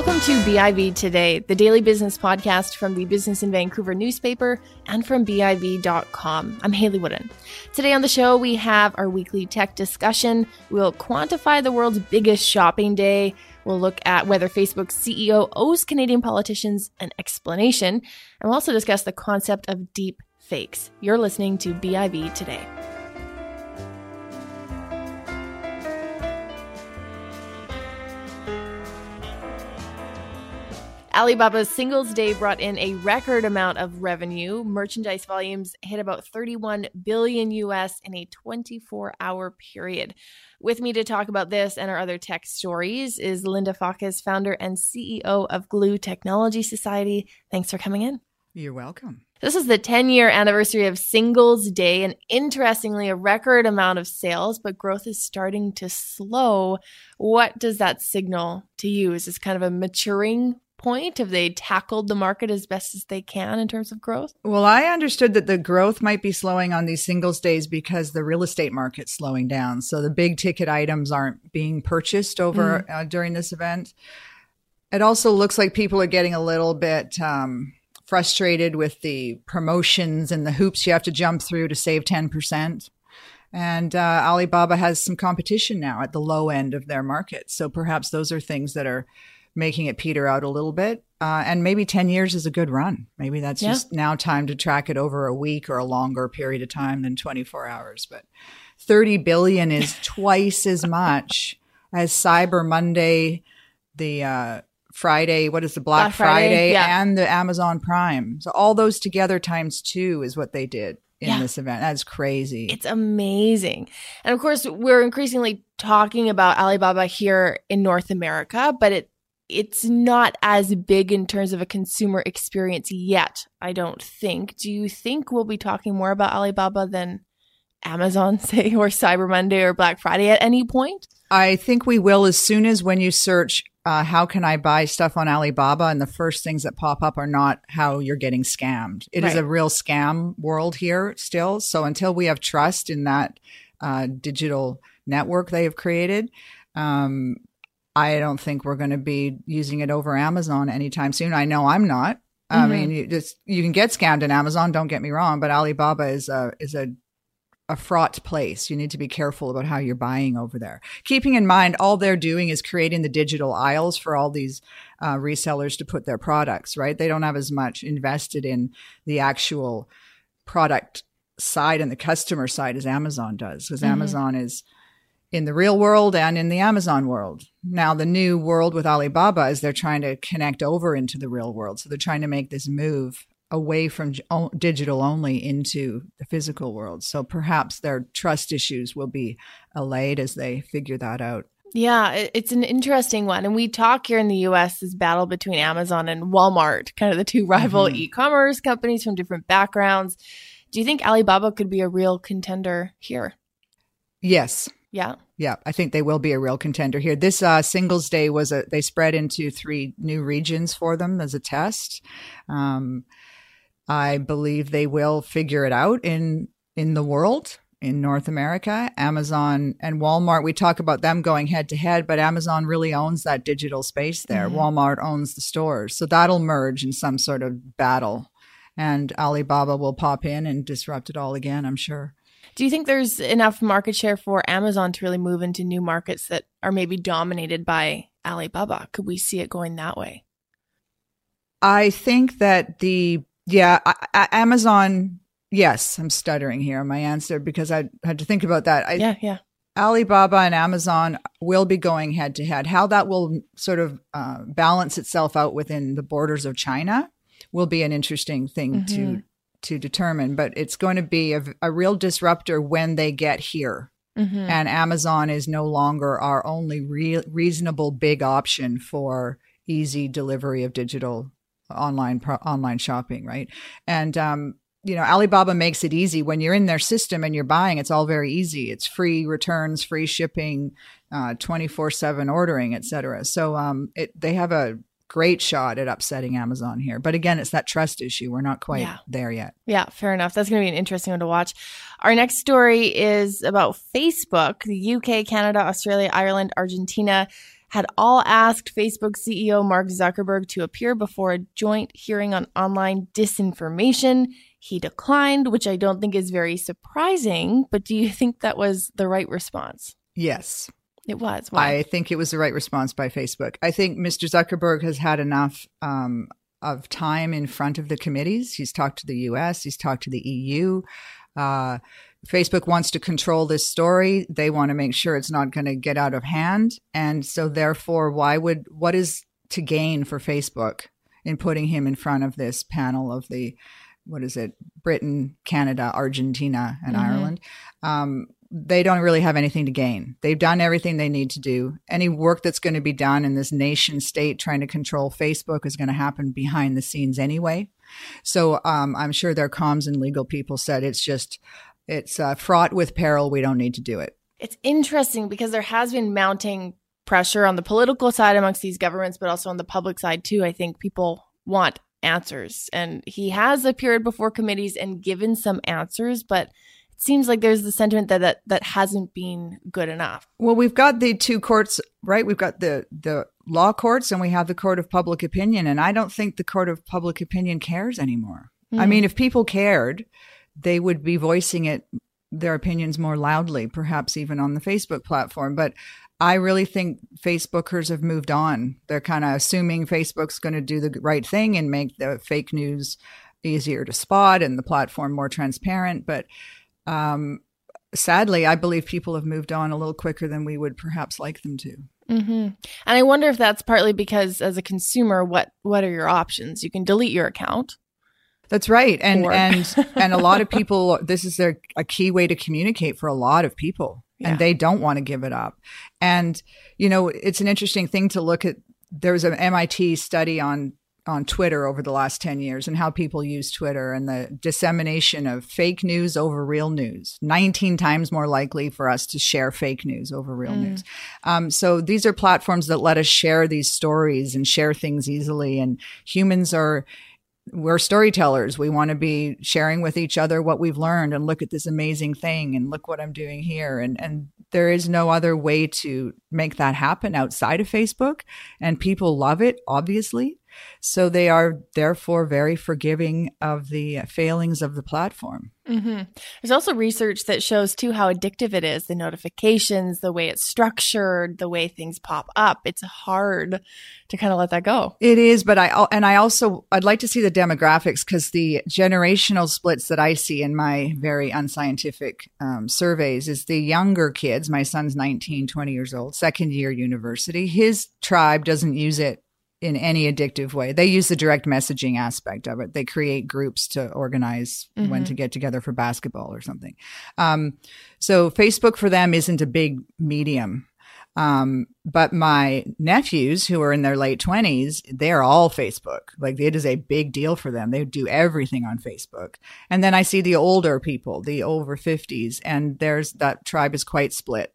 Welcome to BIV Today, the daily business podcast from the Business in Vancouver newspaper and from BIV.com. I'm Hayley Woodin. Today on the show, we have our weekly tech discussion. We'll quantify the world's biggest shopping day. We'll look at whether Facebook's CEO owes Canadian politicians an explanation. And we'll also discuss the concept of deep fakes. You're listening to BIV Today. Alibaba's Singles Day brought in a record amount of revenue. Merchandise volumes hit about 31 billion US in a 24 hour period. With me to talk about this and our other tech stories is Linda Fawcus, founder and CEO of Glue Technology Society. Thanks for coming in. You're welcome. This is the 10 year anniversary of Singles Day, and interestingly, a record amount of sales, but growth is starting to slow. What does that signal to you? Is this kind of a maturing point? Have they tackled the market as best as they can in terms of growth? Well, I understood that the growth might be slowing on these singles days because the real estate market's slowing down. So the big ticket items aren't being purchased over mm. uh, during this event. It also looks like people are getting a little bit um, frustrated with the promotions and the hoops you have to jump through to save 10%. And uh, Alibaba has some competition now at the low end of their market. So perhaps those are things that are making it peter out a little bit. Uh, and maybe 10 years is a good run. Maybe that's yeah. just now time to track it over a week or a longer period of time than 24 hours. But 30 billion is twice as much as Cyber Monday, the uh, Friday, what is the Black, Black Friday, Friday yeah. and the Amazon Prime. So all those together times two is what they did in yeah. this event. That's crazy. It's amazing. And of course, we're increasingly talking about Alibaba here in North America, but it it's not as big in terms of a consumer experience yet, I don't think. Do you think we'll be talking more about Alibaba than Amazon, say, or Cyber Monday or Black Friday at any point? I think we will as soon as when you search, uh, how can I buy stuff on Alibaba? And the first things that pop up are not how you're getting scammed. It right. is a real scam world here still. So until we have trust in that uh, digital network they have created, um, I don't think we're going to be using it over Amazon anytime soon. I know I'm not. Mm-hmm. I mean, you just you can get scammed in Amazon. Don't get me wrong, but Alibaba is a is a a fraught place. You need to be careful about how you're buying over there. Keeping in mind, all they're doing is creating the digital aisles for all these uh, resellers to put their products. Right? They don't have as much invested in the actual product side and the customer side as Amazon does, because mm-hmm. Amazon is in the real world and in the Amazon world. Now, the new world with Alibaba is they're trying to connect over into the real world. So they're trying to make this move away from digital only into the physical world. So perhaps their trust issues will be allayed as they figure that out. Yeah, it's an interesting one. And we talk here in the US this battle between Amazon and Walmart, kind of the two rival mm-hmm. e commerce companies from different backgrounds. Do you think Alibaba could be a real contender here? Yes, yeah. Yeah, I think they will be a real contender here. This uh, Singles Day was a they spread into three new regions for them as a test. Um, I believe they will figure it out in in the world in North America. Amazon and Walmart, we talk about them going head to head, but Amazon really owns that digital space there. Mm-hmm. Walmart owns the stores. So that'll merge in some sort of battle. And Alibaba will pop in and disrupt it all again, I'm sure. Do you think there's enough market share for Amazon to really move into new markets that are maybe dominated by Alibaba? Could we see it going that way? I think that the, yeah, I, I, Amazon, yes, I'm stuttering here on my answer because I had to think about that. I, yeah, yeah. Alibaba and Amazon will be going head to head. How that will sort of uh, balance itself out within the borders of China will be an interesting thing mm-hmm. to to determine, but it's going to be a, a real disruptor when they get here. Mm-hmm. And Amazon is no longer our only re- reasonable big option for easy delivery of digital online pro- online shopping, right? And um, you know, Alibaba makes it easy when you're in their system and you're buying. It's all very easy. It's free returns, free shipping, twenty four seven ordering, etc. So um, it they have a great shot at upsetting Amazon here. But again, it's that trust issue. We're not quite yeah. there yet. Yeah, fair enough. That's going to be an interesting one to watch. Our next story is about Facebook. The UK, Canada, Australia, Ireland, Argentina had all asked Facebook CEO Mark Zuckerberg to appear before a joint hearing on online disinformation. He declined, which I don't think is very surprising, but do you think that was the right response? Yes. It was. Why? I think it was the right response by Facebook. I think Mr. Zuckerberg has had enough um, of time in front of the committees. He's talked to the US, he's talked to the EU. Uh, Facebook wants to control this story. They want to make sure it's not going to get out of hand. And so, therefore, why would what is to gain for Facebook in putting him in front of this panel of the what is it, Britain, Canada, Argentina, and mm-hmm. Ireland? Um, they don't really have anything to gain. They've done everything they need to do. Any work that's going to be done in this nation state trying to control Facebook is going to happen behind the scenes anyway. So um, I'm sure their comms and legal people said it's just it's uh, fraught with peril. We don't need to do it. It's interesting because there has been mounting pressure on the political side amongst these governments, but also on the public side too. I think people want answers, and he has appeared before committees and given some answers, but seems like there's the sentiment that, that that hasn't been good enough. Well, we've got the two courts, right? We've got the the law courts and we have the court of public opinion, and I don't think the court of public opinion cares anymore. Mm-hmm. I mean, if people cared, they would be voicing it their opinions more loudly, perhaps even on the Facebook platform. But I really think Facebookers have moved on. They're kind of assuming Facebook's going to do the right thing and make the fake news easier to spot and the platform more transparent. But um, sadly, I believe people have moved on a little quicker than we would perhaps like them to. Mm-hmm. And I wonder if that's partly because, as a consumer, what what are your options? You can delete your account. That's right, and or- and and a lot of people. This is their a key way to communicate for a lot of people, yeah. and they don't want to give it up. And you know, it's an interesting thing to look at. There was an MIT study on on Twitter over the last 10 years and how people use Twitter and the dissemination of fake news over real news. 19 times more likely for us to share fake news over real mm. news. Um, so these are platforms that let us share these stories and share things easily. And humans are, we're storytellers. We want to be sharing with each other what we've learned and look at this amazing thing and look what I'm doing here. And, and there is no other way to make that happen outside of Facebook. And people love it, obviously. So they are therefore very forgiving of the failings of the platform. Mm-hmm. There's also research that shows too how addictive it is the notifications, the way it's structured, the way things pop up. It's hard to kind of let that go. It is, but I, and I also, I'd like to see the demographics because the generational splits that I see in my very unscientific um, surveys is the younger kids. My son's 19, 20 years old, second year university. His tribe doesn't use it in any addictive way. They use the direct messaging aspect of it. They create groups to organize mm-hmm. when to get together for basketball or something. Um, so Facebook for them isn't a big medium. Um, but my nephews who are in their late twenties, they're all Facebook. Like it is a big deal for them. They do everything on Facebook. And then I see the older people, the over fifties, and there's that tribe is quite split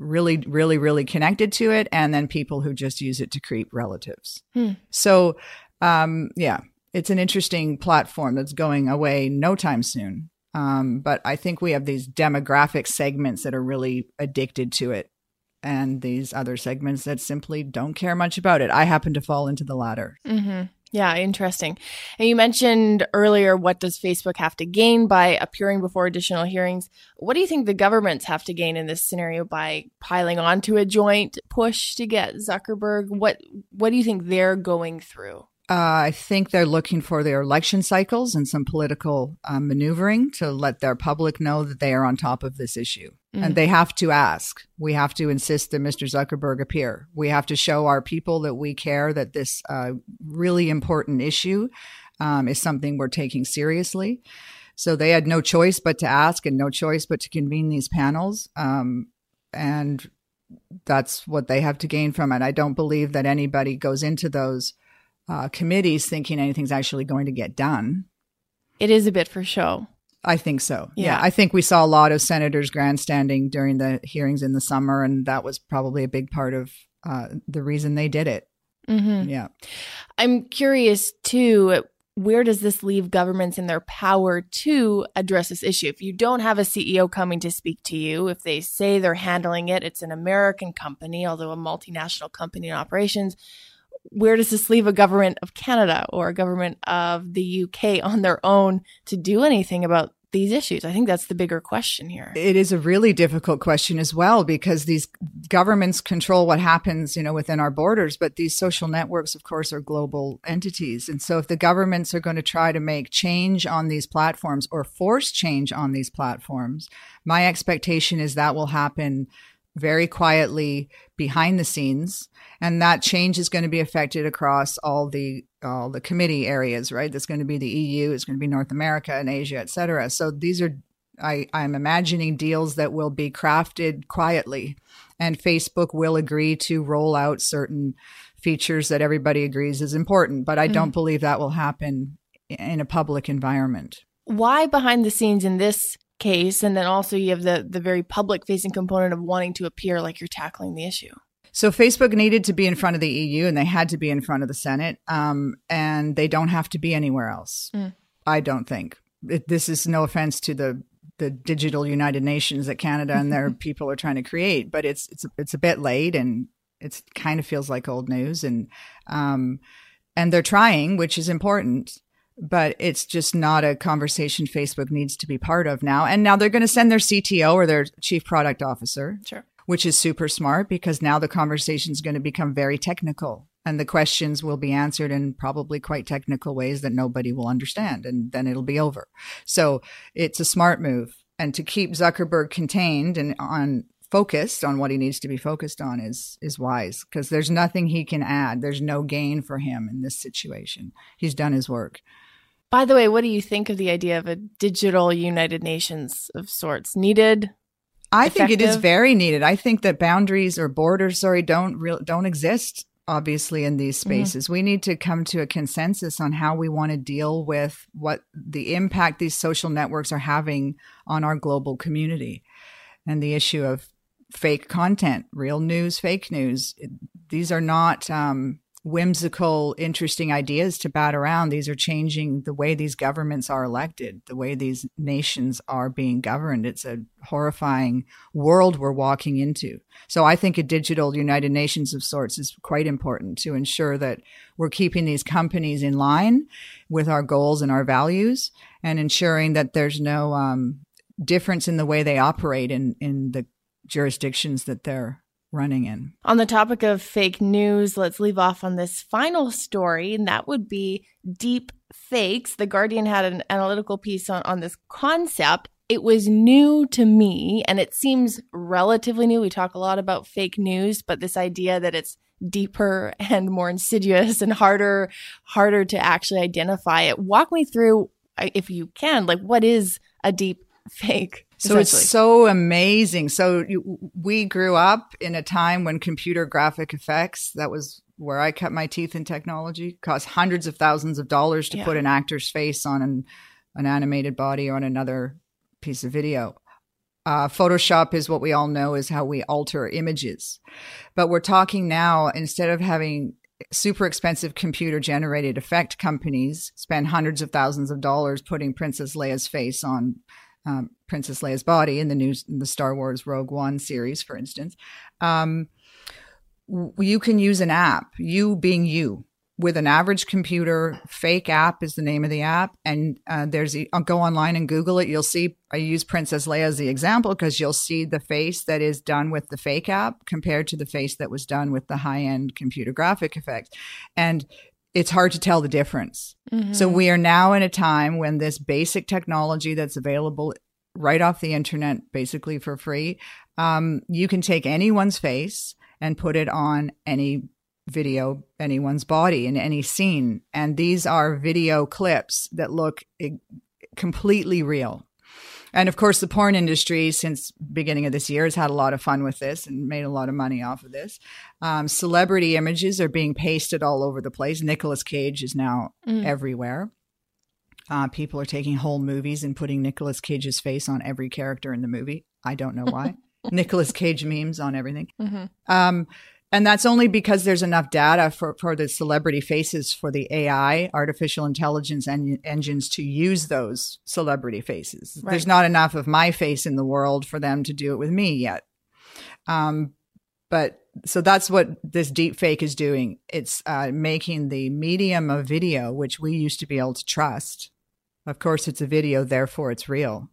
really, really, really connected to it, and then people who just use it to creep relatives. Hmm. So, um, yeah, it's an interesting platform that's going away no time soon. Um, but I think we have these demographic segments that are really addicted to it, and these other segments that simply don't care much about it. I happen to fall into the latter. Mm-hmm. Yeah, interesting. And you mentioned earlier what does Facebook have to gain by appearing before additional hearings? What do you think the governments have to gain in this scenario by piling onto a joint push to get Zuckerberg? What what do you think they're going through? Uh, I think they're looking for their election cycles and some political uh, maneuvering to let their public know that they are on top of this issue. Mm-hmm. And they have to ask. We have to insist that Mr. Zuckerberg appear. We have to show our people that we care that this uh, really important issue um, is something we're taking seriously. So they had no choice but to ask and no choice but to convene these panels. Um, and that's what they have to gain from it. I don't believe that anybody goes into those uh, committees thinking anything's actually going to get done. It is a bit for show. I think so. Yeah. yeah. I think we saw a lot of senators grandstanding during the hearings in the summer, and that was probably a big part of uh, the reason they did it. Mm-hmm. Yeah. I'm curious too. where does this leave governments in their power to address this issue? If you don't have a CEO coming to speak to you, if they say they're handling it, it's an American company, although a multinational company in operations, where does this leave a government of Canada or a government of the UK on their own to do anything about these issues? I think that's the bigger question here. It is a really difficult question as well because these governments control what happens, you know, within our borders, but these social networks of course are global entities. And so if the governments are going to try to make change on these platforms or force change on these platforms, my expectation is that will happen very quietly behind the scenes and that change is going to be affected across all the all the committee areas right? That's going to be the eu it's going to be north america and asia et cetera. So these are I, i'm imagining deals that will be crafted quietly and facebook will agree to roll out certain features that everybody agrees is important but i mm-hmm. don't believe that will happen in a public environment. Why behind the scenes in this case and then also you have the the very public facing component of wanting to appear like you're tackling the issue so Facebook needed to be in front of the EU and they had to be in front of the Senate, um, and they don't have to be anywhere else. Mm. I don't think it, this is no offense to the the digital United Nations that Canada and their people are trying to create, but it's it's it's a bit late and it's kind of feels like old news and um, and they're trying, which is important but it's just not a conversation Facebook needs to be part of now. And now they're going to send their CTO or their chief product officer, sure. which is super smart because now the conversation is going to become very technical and the questions will be answered in probably quite technical ways that nobody will understand and then it'll be over. So it's a smart move. And to keep Zuckerberg contained and on focused on what he needs to be focused on is is wise because there's nothing he can add. There's no gain for him in this situation. He's done his work. By the way, what do you think of the idea of a digital United Nations of sorts? Needed? I effective? think it is very needed. I think that boundaries or borders, sorry, don't real don't exist obviously in these mm-hmm. spaces. Mm-hmm. We need to come to a consensus on how we want to deal with what the impact these social networks are having on our global community and the issue of fake content, real news, fake news. These are not um, whimsical, interesting ideas to bat around. These are changing the way these governments are elected, the way these nations are being governed. It's a horrifying world we're walking into. So I think a digital United Nations of sorts is quite important to ensure that we're keeping these companies in line with our goals and our values and ensuring that there's no um, difference in the way they operate in, in the jurisdictions that they're running in. On the topic of fake news, let's leave off on this final story, and that would be deep fakes. The Guardian had an analytical piece on, on this concept. It was new to me, and it seems relatively new. We talk a lot about fake news, but this idea that it's deeper and more insidious and harder harder to actually identify it. Walk me through uh, if you can, like what is a deep fake? So it's so amazing. So you, we grew up in a time when computer graphic effects, that was where I cut my teeth in technology, cost hundreds of thousands of dollars to yeah. put an actor's face on an, an animated body or on another piece of video. Uh, Photoshop is what we all know is how we alter images. But we're talking now, instead of having super expensive computer generated effect companies spend hundreds of thousands of dollars putting Princess Leia's face on um, Princess Leia's body in the new the Star Wars Rogue One series, for instance. Um, you can use an app, you being you, with an average computer. Fake app is the name of the app, and uh, there's a, I'll go online and Google it. You'll see. I use Princess Leia as the example because you'll see the face that is done with the fake app compared to the face that was done with the high end computer graphic effects, and it's hard to tell the difference. Mm-hmm. So we are now in a time when this basic technology that's available right off the internet, basically for free, um, you can take anyone's face and put it on any video, anyone's body in any scene. And these are video clips that look completely real. And of course, the porn industry since beginning of this year has had a lot of fun with this and made a lot of money off of this. Um, celebrity images are being pasted all over the place. Nicolas Cage is now mm. everywhere. Uh, people are taking whole movies and putting Nicolas Cage's face on every character in the movie. I don't know why. Nicolas Cage memes on everything. Mm-hmm. Um, And that's only because there's enough data for, for the celebrity faces for the AI, artificial intelligence en- engines to use those celebrity faces. Right. There's not enough of my face in the world for them to do it with me yet. Um, but so that's what this deep fake is doing. It's uh, making the medium of video, which we used to be able to trust. Of course, it's a video, therefore it's real.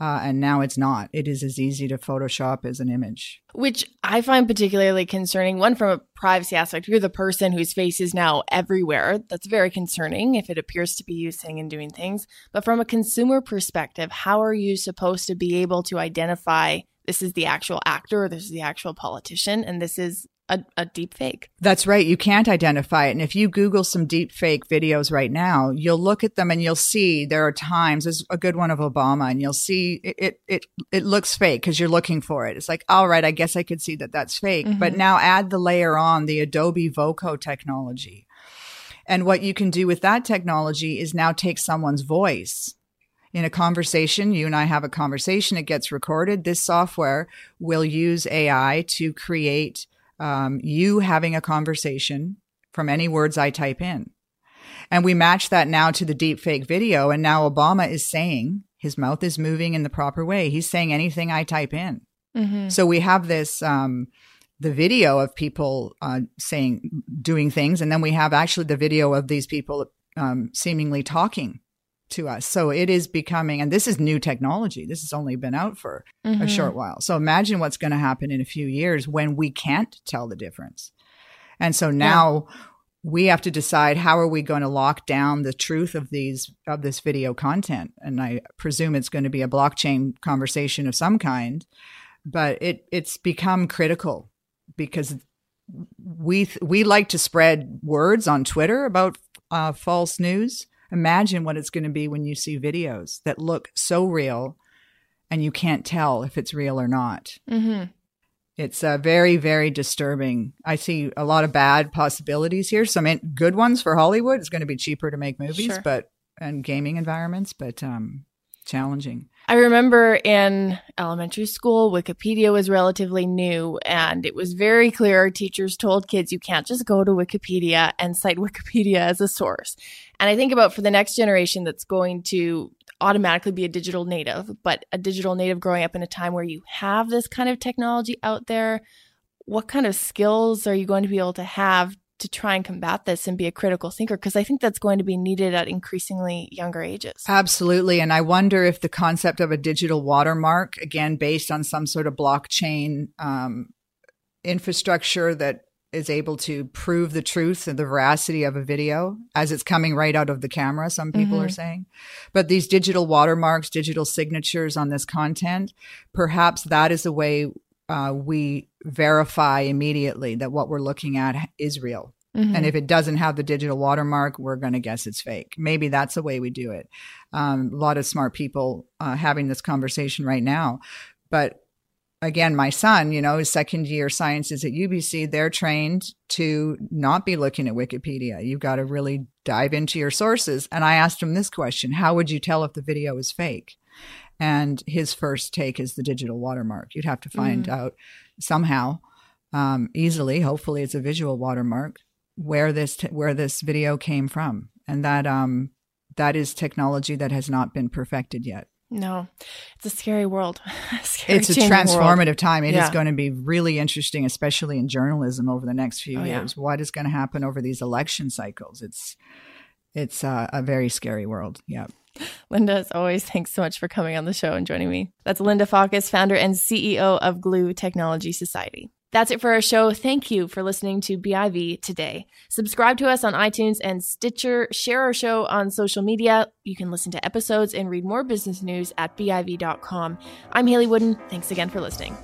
Uh, and now it's not. It is as easy to Photoshop as an image. Which I find particularly concerning. One, from a privacy aspect, you're the person whose face is now everywhere. That's very concerning if it appears to be you saying and doing things. But from a consumer perspective, how are you supposed to be able to identify this is the actual actor or this is the actual politician and this is a, a deep fake. That's right. You can't identify it. And if you Google some deep fake videos right now, you'll look at them and you'll see there are times, there's a good one of Obama, and you'll see it, it, it, it looks fake because you're looking for it. It's like, all right, I guess I could see that that's fake. Mm-hmm. But now add the layer on the Adobe Voco technology. And what you can do with that technology is now take someone's voice in a conversation, you and I have a conversation, it gets recorded. This software will use AI to create um, you having a conversation from any words I type in. And we match that now to the deep fake video. And now Obama is saying his mouth is moving in the proper way. He's saying anything I type in. Mm-hmm. So we have this, um, the video of people uh, saying, doing things. And then we have actually the video of these people um, seemingly talking to us. So it is becoming, and this is new technology. This has only been out for mm-hmm. a short while. So imagine what's going to happen in a few years when we can't tell the difference. And so now yeah. we have to decide how are we going to lock down the truth of these of this video content. And I presume it's going to be a blockchain conversation of some kind, but it it's become critical because we we like to spread words on Twitter about uh, false news Imagine what it's going to be when you see videos that look so real and you can't tell if it's real or not. Mm-hmm. It's uh, very, very disturbing. I see a lot of bad possibilities here. Some good ones for Hollywood. It's going to be cheaper to make movies, sure. but and gaming environments, but um, challenging. I remember in elementary school, Wikipedia was relatively new, and it was very clear our teachers told kids you can't just go to Wikipedia and cite Wikipedia as a source. And I think about for the next generation that's going to automatically be a digital native, but a digital native growing up in a time where you have this kind of technology out there, what kind of skills are you going to be able to have to try and combat this and be a critical thinker because I think that's going to be needed at increasingly younger ages. Absolutely. And I wonder if the concept of a digital watermark, again, based on some sort of blockchain um, infrastructure that is able to prove the truth and the veracity of a video as it's coming right out of the camera, some people mm-hmm. are saying. But these digital watermarks, digital signatures on this content, perhaps that is a way uh, we verify immediately that what we're looking at is real. Mm-hmm. And if it doesn't have the digital watermark, we're going to guess it's fake. Maybe that's the way we do it. Um, a lot of smart people uh, having this conversation right now. But again, my son, you know, his second year sciences at UBC, they're trained to not be looking at Wikipedia. You've got to really dive into your sources. And I asked him this question How would you tell if the video is fake? And his first take is the digital watermark. You'd have to find mm. out somehow, um, easily. Hopefully, it's a visual watermark where this t- where this video came from, and that um, that is technology that has not been perfected yet. No, it's a scary world. scary it's a transformative world. time. It yeah. is going to be really interesting, especially in journalism over the next few oh, years. Yeah. What is going to happen over these election cycles? It's it's uh, a very scary world. Yeah. Linda, as always, thanks so much for coming on the show and joining me. That's Linda Fawcus, founder and CEO of Glue Technology Society. That's it for our show. Thank you for listening to BIV today. Subscribe to us on iTunes and Stitcher. Share our show on social media. You can listen to episodes and read more business news at BIV.com. I'm Hayley Woodin. Thanks again for listening.